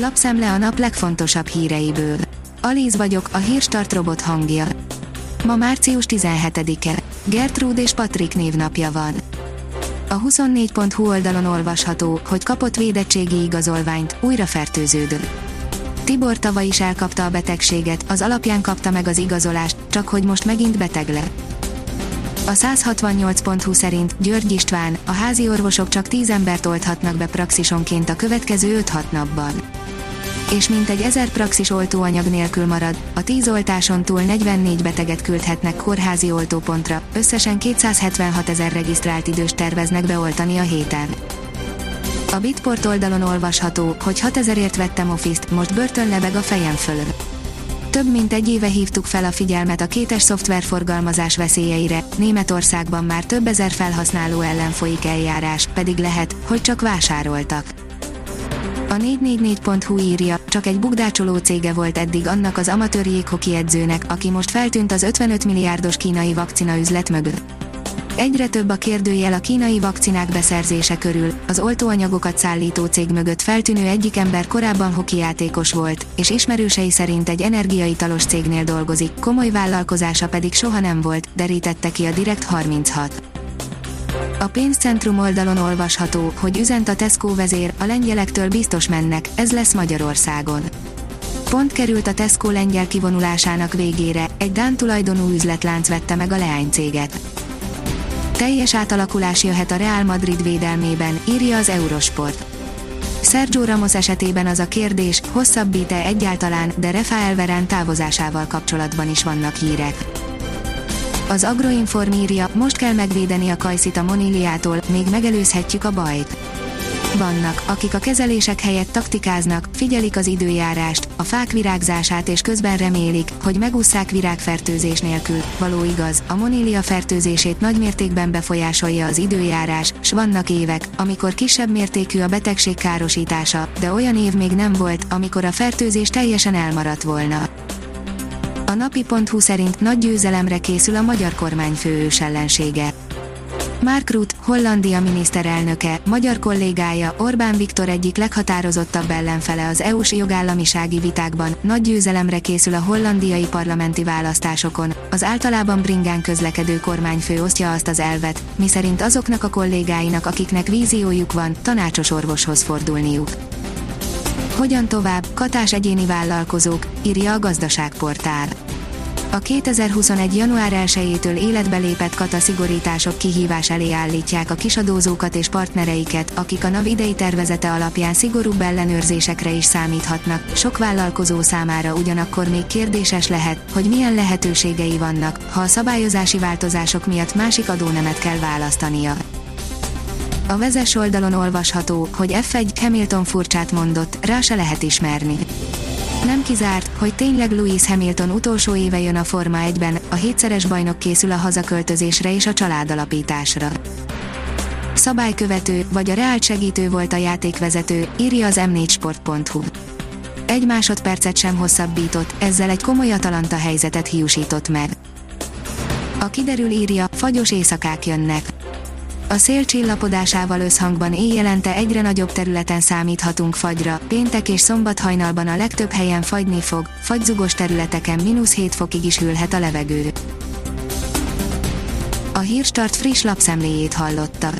Lapszemle a nap legfontosabb híreiből. Alíz vagyok, a hírstart robot hangja. Ma március 17-e. Gertrude és Patrik névnapja van. A 24.hu oldalon olvasható, hogy kapott védettségi igazolványt, újra fertőződött. Tibor tavaly is elkapta a betegséget, az alapján kapta meg az igazolást, csak hogy most megint beteg lett. A 168.hu szerint György István, a házi orvosok csak 10 embert oldhatnak be praxisonként a következő 5-6 napban. És mintegy 1000 praxis oltóanyag nélkül marad, a 10 oltáson túl 44 beteget küldhetnek kórházi oltópontra, összesen 276 ezer regisztrált idős terveznek beoltani a héten. A Bitport oldalon olvasható, hogy 6000ért vettem Office-t, most börtön lebeg a fejem fölött. Több mint egy éve hívtuk fel a figyelmet a kétes szoftverforgalmazás veszélyeire, Németországban már több ezer felhasználó ellen folyik eljárás, pedig lehet, hogy csak vásároltak. A 444.hu írja, csak egy bugdácsoló cége volt eddig annak az amatőr jéghoki edzőnek, aki most feltűnt az 55 milliárdos kínai vakcina üzlet mögött. Egyre több a kérdőjel a kínai vakcinák beszerzése körül, az oltóanyagokat szállító cég mögött feltűnő egyik ember korábban hokijátékos volt, és ismerősei szerint egy energiaitalos cégnél dolgozik, komoly vállalkozása pedig soha nem volt, derítette ki a Direkt 36. A pénzcentrum oldalon olvasható, hogy üzent a Tesco vezér, a lengyelektől biztos mennek, ez lesz Magyarországon. Pont került a Tesco lengyel kivonulásának végére, egy Dán tulajdonú üzletlánc vette meg a leánycéget. Teljes átalakulás jöhet a Real Madrid védelmében, írja az Eurosport. Sergio Ramos esetében az a kérdés, hosszabbít-e egyáltalán, de Rafael Verán távozásával kapcsolatban is vannak hírek. Az Agroinform írja, most kell megvédeni a kajszit a Moniliától, még megelőzhetjük a bajt. Vannak, akik a kezelések helyett taktikáznak, figyelik az időjárást, a fák virágzását és közben remélik, hogy megúszszák virágfertőzés nélkül. Való igaz, a monília fertőzését nagymértékben befolyásolja az időjárás, s vannak évek, amikor kisebb mértékű a betegség károsítása, de olyan év még nem volt, amikor a fertőzés teljesen elmaradt volna. A napi.hu szerint nagy győzelemre készül a magyar kormány főős ellensége. Mark Rutte, Hollandia miniszterelnöke, magyar kollégája Orbán Viktor egyik leghatározottabb ellenfele az EU-s jogállamisági vitákban, nagy győzelemre készül a hollandiai parlamenti választásokon. Az általában bringán közlekedő kormányfő osztja azt az elvet, miszerint azoknak a kollégáinak, akiknek víziójuk van, tanácsos orvoshoz fordulniuk. Hogyan tovább, katás egyéni vállalkozók, írja a gazdaságportál. A 2021. január 1-től életbe lépett kata szigorítások kihívás elé állítják a kisadózókat és partnereiket, akik a NAV idei tervezete alapján szigorúbb ellenőrzésekre is számíthatnak. Sok vállalkozó számára ugyanakkor még kérdéses lehet, hogy milyen lehetőségei vannak, ha a szabályozási változások miatt másik adónemet kell választania. A vezes oldalon olvasható, hogy F1 Hamilton furcsát mondott, rá se lehet ismerni. Nem kizárt, hogy tényleg Louis Hamilton utolsó éve jön a Forma 1-ben, a hétszeres bajnok készül a hazaköltözésre és a családalapításra. Szabálykövető, vagy a reált segítő volt a játékvezető, írja az m4sport.hu. Egy másodpercet sem hosszabbított, ezzel egy komoly Atalanta helyzetet hiúsított meg. A kiderül írja, fagyos éjszakák jönnek. A szél csillapodásával összhangban éjjelente egyre nagyobb területen számíthatunk fagyra, péntek és szombat hajnalban a legtöbb helyen fagyni fog, fagyzugos területeken mínusz 7 fokig is hűlhet a levegő. A Hírstart friss lapszemléjét hallotta.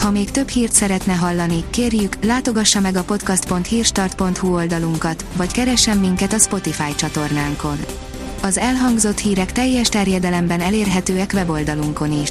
Ha még több hírt szeretne hallani, kérjük, látogassa meg a podcast.hírstart.hu oldalunkat, vagy keressen minket a Spotify csatornánkon. Az elhangzott hírek teljes terjedelemben elérhetőek weboldalunkon is.